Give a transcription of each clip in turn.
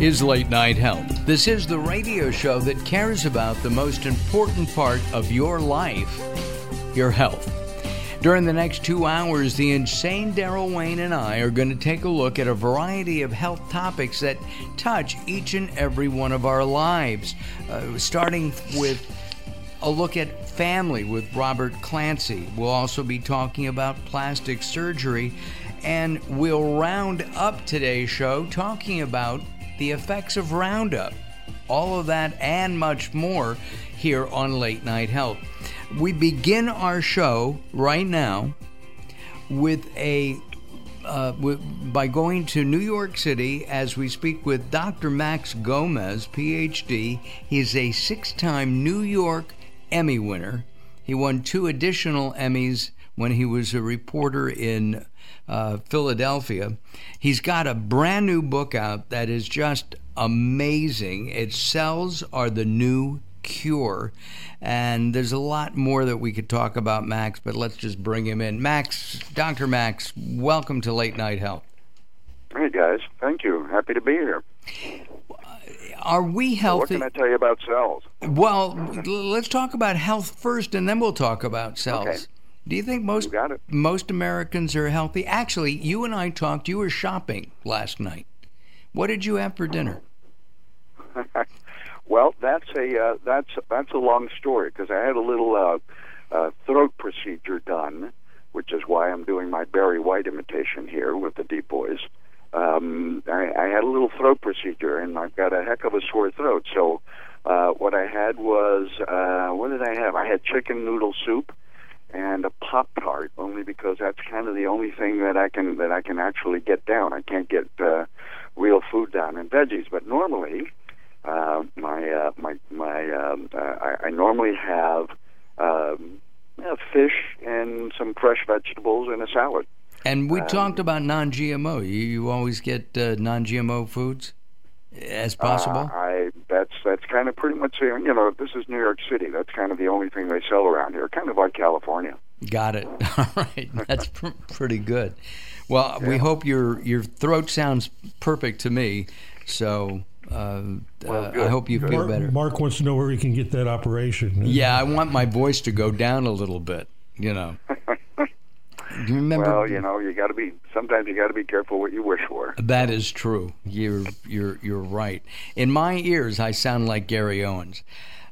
is Late Night Health. This is the radio show that cares about the most important part of your life your health. During the next two hours, the insane Daryl Wayne and I are going to take a look at a variety of health topics that touch each and every one of our lives, uh, starting with a look at family with Robert Clancy. We'll also be talking about plastic surgery, and we'll round up today's show talking about the effects of Roundup. All of that and much more here on Late Night Health. We begin our show right now with a uh, by going to New York City as we speak with Dr. Max Gomez, PhD. He's a six time New York Emmy winner. He won two additional Emmys when he was a reporter in uh, Philadelphia. He's got a brand new book out that is just amazing. Its cells are the new cure. And there's a lot more that we could talk about Max, but let's just bring him in. Max, Dr. Max, welcome to Late Night Health. Hey, guys. Thank you. Happy to be here. Are we healthy? What can I tell you about cells? Well, let's talk about health first, and then we'll talk about cells. Okay. Do you think most You got it. most Americans are healthy? Actually, you and I talked. You were shopping last night. What did you have for dinner? Well, that's a uh, that's that's a long story because I had a little uh, uh, throat procedure done, which is why I'm doing my Barry White imitation here with the Deep Boys. Um, I, I had a little throat procedure, and I've got a heck of a sore throat. So, uh, what I had was uh, what did I have? I had chicken noodle soup and a pop tart, only because that's kind of the only thing that I can that I can actually get down. I can't get uh, real food down and veggies, but normally uh, my uh, my my um, uh, I, I normally have um, uh, fish and some fresh vegetables and a salad. And we Um, talked about non-GMO. You, you always get uh, non-GMO foods as possible. Uh, I that's that's kind of pretty much you know this is New York City. That's kind of the only thing they sell around here. Kind of like California. Got it. All right, that's pr- pretty good. Well, we hope your your throat sounds perfect to me. So uh, Well, uh, I hope you good. feel Mark, better. Mark wants to know where he can get that operation. Yeah, I want my voice to go down a little bit. You know. Do you remember? Well, you know, you got to be. Sometimes you got to be careful what you wish for. That is true. You're you're you're right. In my ears, I sound like Gary Owens.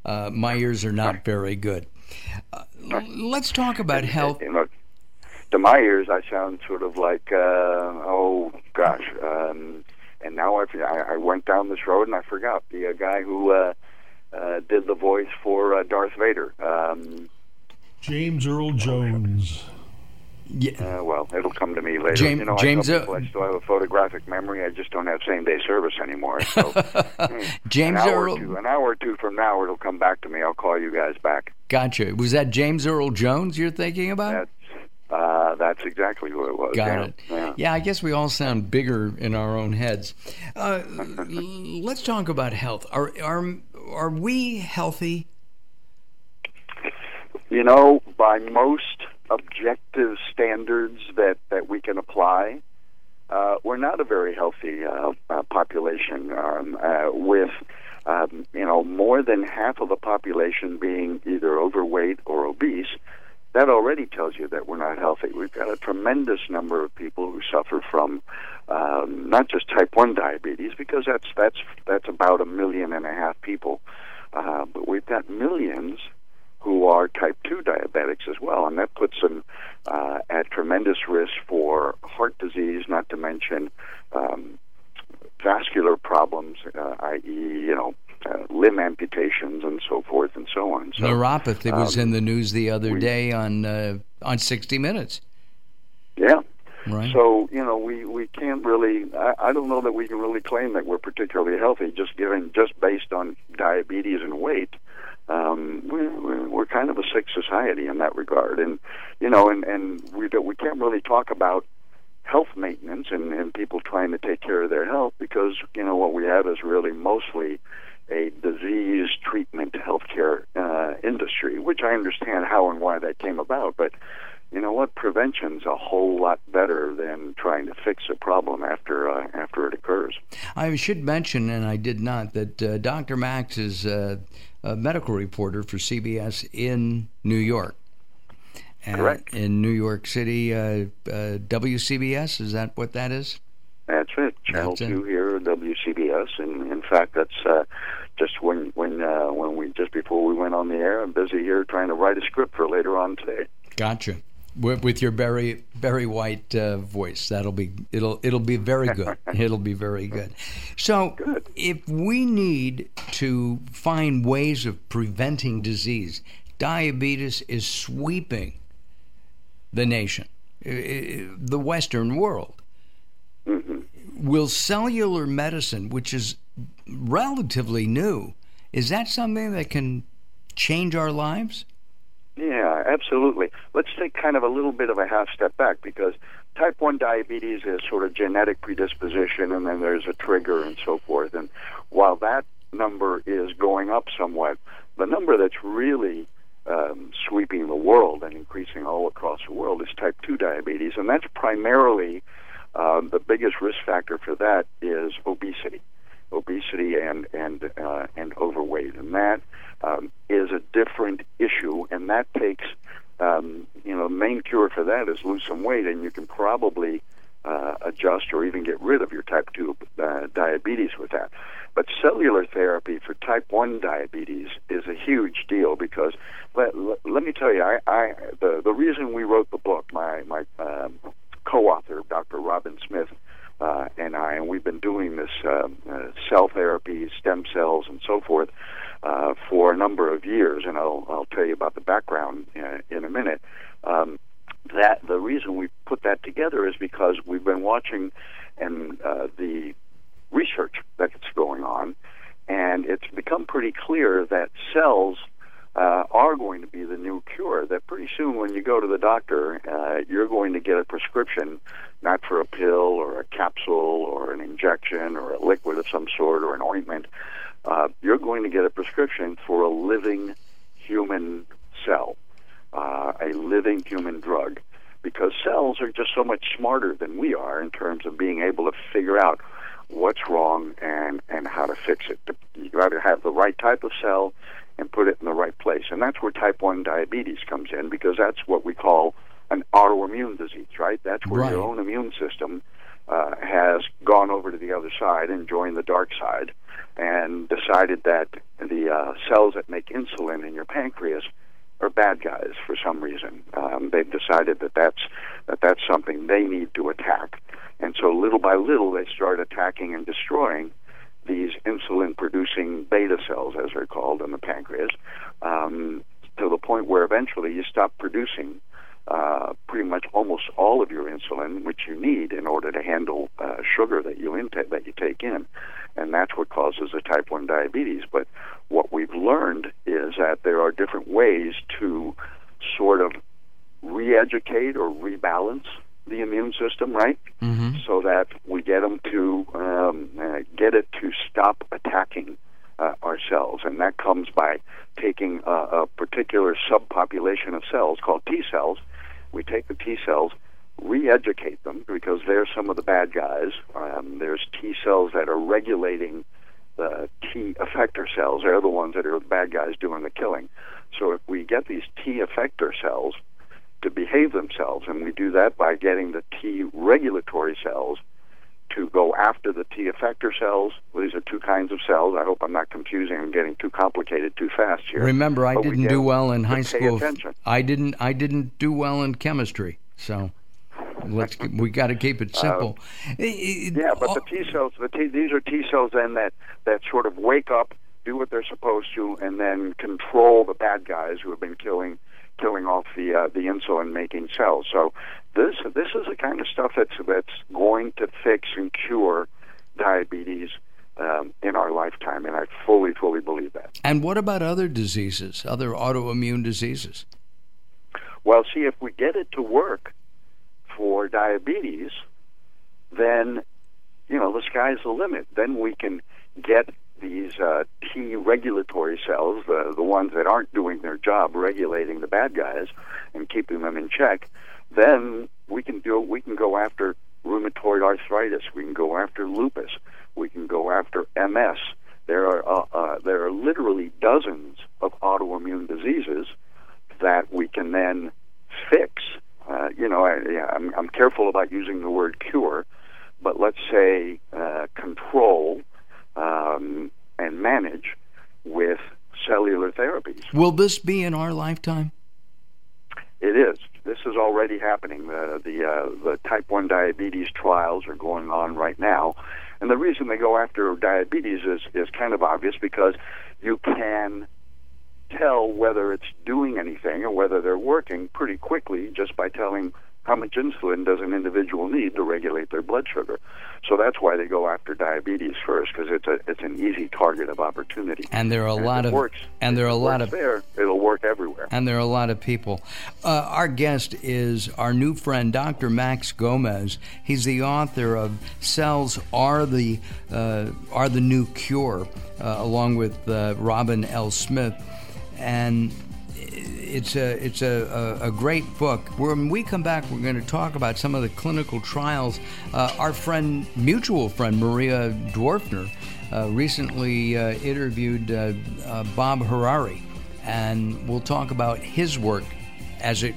Uh, my ears are not very good. Uh, let's talk about health. You know, to my ears, I sound sort of like, uh, oh gosh. Um, and now I, I I went down this road and I forgot the uh, guy who uh, uh, did the voice for uh, Darth Vader. Um, James Earl Jones. Yeah, uh, well, it'll come to me later. James- you know, James, I, uh, I still have a photographic memory. I just don't have same day service anymore. So James an hour Earl. or two, an hour or two from now, it'll come back to me. I'll call you guys back. Gotcha. Was that James Earl Jones you're thinking about? That's uh, that's exactly who it was. Got yeah. it. Yeah. Yeah, I guess we all sound bigger in our own heads. Uh, let's talk about health. Are are are we healthy? You know, by most objective standards that, that we can apply, uh, we're not a very healthy uh, uh, population. Um, uh, with um, you know more than half of the population being either overweight or obese, that already tells you that we're not healthy. We've got a tremendous number of people who suffer from um, not just type one diabetes, because that's that's that's about a million and a half people, uh, but we've got millions who are type 2 diabetics as well, and that puts them uh, at tremendous risk for heart disease, not to mention um, vascular problems, uh, i.e., you know, uh, limb amputations and so forth and so on. So, Neuropathy was um, in the news the other we- day on uh, on 60 Minutes, yeah. right? So you know, we we can't really. I, I don't know that we can really claim that we're particularly healthy just given just based on diabetes and weight. Um, we, we- we're kind of a sick society in that regard, and you know, and and we don't, we can't really talk about health maintenance and, and people trying to take care of their health because you know what we have is really mostly a disease treatment healthcare uh, industry, which I understand how and why that came about, but you know what? Prevention's a whole lot better than trying to fix a problem after uh, after it occurs. I should mention, and I did not, that uh, Dr. Max is uh, a medical reporter for CBS in New York. Correct. In New York City, uh, uh, WCBS, is that what that is? That's it. Channel That's it. two here, WCBS, and in fact, that's uh, just when when uh, when we just before we went on the air. I'm busy here trying to write a script for later on today. Gotcha. With, with your Barry Barry White uh, voice, that'll be it'll it'll be very good. it'll be very good. So, Good. if we need to find ways of preventing disease, diabetes is sweeping the nation, the Western world. hmm Will cellular medicine, which is relatively new, is that something that can change our lives? Yeah, absolutely. Let's take kind of a little bit of a half step back because type 1 diabetes is sort of genetic predisposition and then there's a trigger and so forth. And while that number is going up somewhat, the number that's really um, sweeping the world and increasing all across the world is type 2 diabetes. And that's primarily um, the biggest risk factor for that is obesity. Obesity and and uh, and overweight, and that um, is a different issue, and that takes um, you know the main cure for that is lose some weight, and you can probably uh, adjust or even get rid of your type two uh, diabetes with that. But cellular therapy for type one diabetes is a huge deal because let, let, me tell you, I, I the the reason we wrote the book, my my um, co-author, Dr. Robin Smith uh, and I, and we've been doing this um, uh, cell therapy, stem cells, and so forth uh, for a number of years. And I'll I'll tell you about the background uh, in a minute. Um, that the reason we put that together is because we've been watching and uh, the research that's going on, and it's become pretty clear that cells uh, are going to be the new cure. That pretty soon, when you go to the doctor, uh, you're going to get a prescription, not for a pill or a capsule or an injection or a liquid of some sort or an ointment. Uh, you're going to get a prescription for a living human cell, uh, a living human drug, because cells are just so much smarter than we are in terms of being able to figure out what's wrong and and how to fix it. You got to have the right type of cell and put it in the right place. And that's where type 1 diabetes comes in because that's what we call an autoimmune disease, right? That's where Right. your own immune system uh, has gone over to the other side and joined the dark side and decided that the uh, cells that make insulin in your pancreas are bad guys for some reason. Um, they've decided that that's that that's something they need to attack, and so little by little they start attacking and destroying these insulin producing beta cells, as they're called in the pancreas, um, to the point where eventually you stop producing uh, pretty much almost all of your insulin, which you need in order to handle uh, sugar that you intake that you take in, and that's what causes the type one diabetes. But what we've learned is that there are different ways to sort of re-educate or rebalance the immune system, right? Mm-hmm. so that we get them to um, uh, get it to stop attacking uh, our cells, and that comes by taking a, a particular subpopulation of cells called T cells. We take the T cells, re-educate them because they're some of the bad guys. Um, there's T cells that are regulating the T effector cells. They're the ones that are the bad guys doing the killing. So if we get these T effector cells to behave themselves, and we do that by getting the T regulatory cells to go after the T effector cells. Well, these are two kinds of cells. I hope I'm not confusing and getting too complicated too fast here. Remember, I But didn't get do well in high pay school. attention. I didn't. I didn't do well in chemistry. So let's. we got to keep it simple. It- it- Uh, Yeah, but the T cells, the T, these are T cells then that that sort of wake up, do what they're supposed to, and then control the bad guys who have been killing killing off the uh, the insulin making cells. So this this is the kind of stuff that's that's going to fix and cure diabetes um, in our lifetime, and I fully fully believe that. and what about other diseases? Other autoimmune diseases? Well, see, if we get it to work for diabetes, then you know the sky's the limit. Then we can get these uh, T regulatory cells, the the ones that aren't doing their job regulating the bad guys and keeping them in check, then we can do we can go after rheumatoid arthritis, we can go after lupus, we can go after MS. There are uh, uh, there are literally dozens of autoimmune diseases that we can then fix. Uh, you know, I, I'm, I'm careful about using the word cure, but let's say uh, control um, and manage with cellular therapies. Will this be in our lifetime? It is. This is already happening. The the uh, the type one diabetes trials are going on right now, and the reason they go after diabetes is is kind of obvious because you can tell whether it's doing anything or whether they're working pretty quickly just by telling how much insulin does an individual need to regulate their blood sugar. So that's why they go after diabetes first because it's a it's an easy target of opportunity. And there are a and lot of works, and there are a lot of there. It'll work everywhere. And there are a lot of people. Uh, our guest is our new friend, Dr. Max Gomez. He's the author of "Cells Are the uh, Are the New Cure," uh, along with uh, Robin L. Smith, and it's a it's a, a, a, great book. When we come back, we're going to talk about some of the clinical trials. Uh, our friend, mutual friend Maria Dorfner, uh, recently uh, interviewed uh, uh, Bob Harari, and we'll talk about his work as it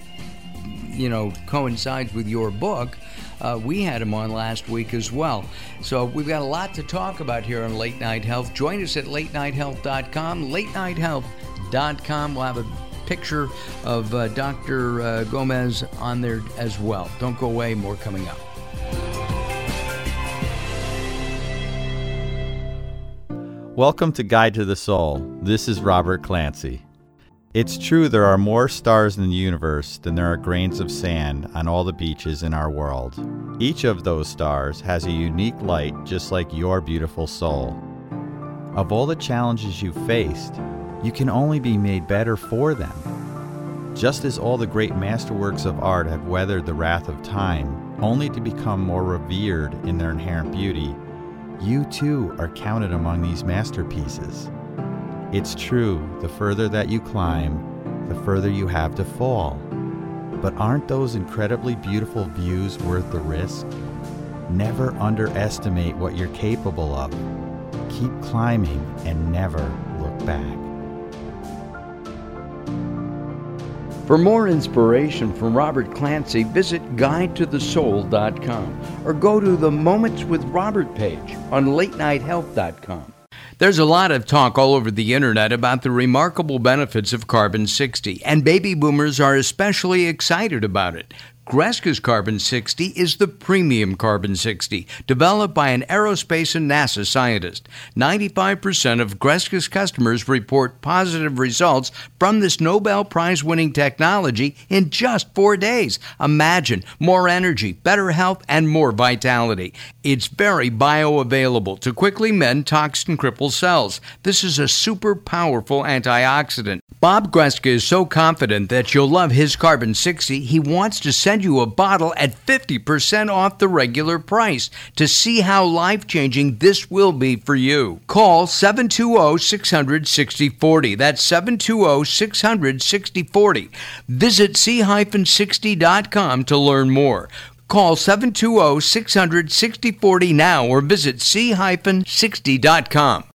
you know coincides with your book. Uh, we had him on last week as well. So we've got a lot to talk about here on Late Night Health. Join us at latenighthealth.com. Latenighthealth.com. We'll have a picture of uh, Dr. Uh, Gomez on there as well. Don't go away, more coming up. Welcome to Guide to the Soul. This is Robert Clancy. It's true there are more stars in the universe than there are grains of sand on all the beaches in our world. Each of those stars has a unique light just like your beautiful soul. Of all the challenges you've faced, you can only be made better for them. Just as all the great masterworks of art have weathered the wrath of time, only to become more revered in their inherent beauty, you too are counted among these masterpieces. It's true, the further that you climb, the further you have to fall. But aren't those incredibly beautiful views worth the risk? Never underestimate what you're capable of. Keep climbing and never look back. For more inspiration from Robert Clancy, visit guidetothesoul.com or go to the Moments with Robert page on latenighthealth.com. There's a lot of talk all over the internet about the remarkable benefits of carbon 60, and baby boomers are especially excited about it. Greska's Carbon 60 is the premium Carbon 60, developed by an aerospace and NASA scientist. 95% of Greska's customers report positive results from this Nobel Prize winning technology in just four days. Imagine more energy, better health, and more vitality. It's very bioavailable to quickly mend toxin crippled cells. This is a super powerful antioxidant. Bob Greska is so confident that you'll love his Carbon 60, he wants to send you a bottle at 50% off the regular price to see how life changing this will be for you. Call 720 600 6040. That's 720 600 6040. Visit c-60.com to learn more. Call 720 600 6040 now or visit c-60.com.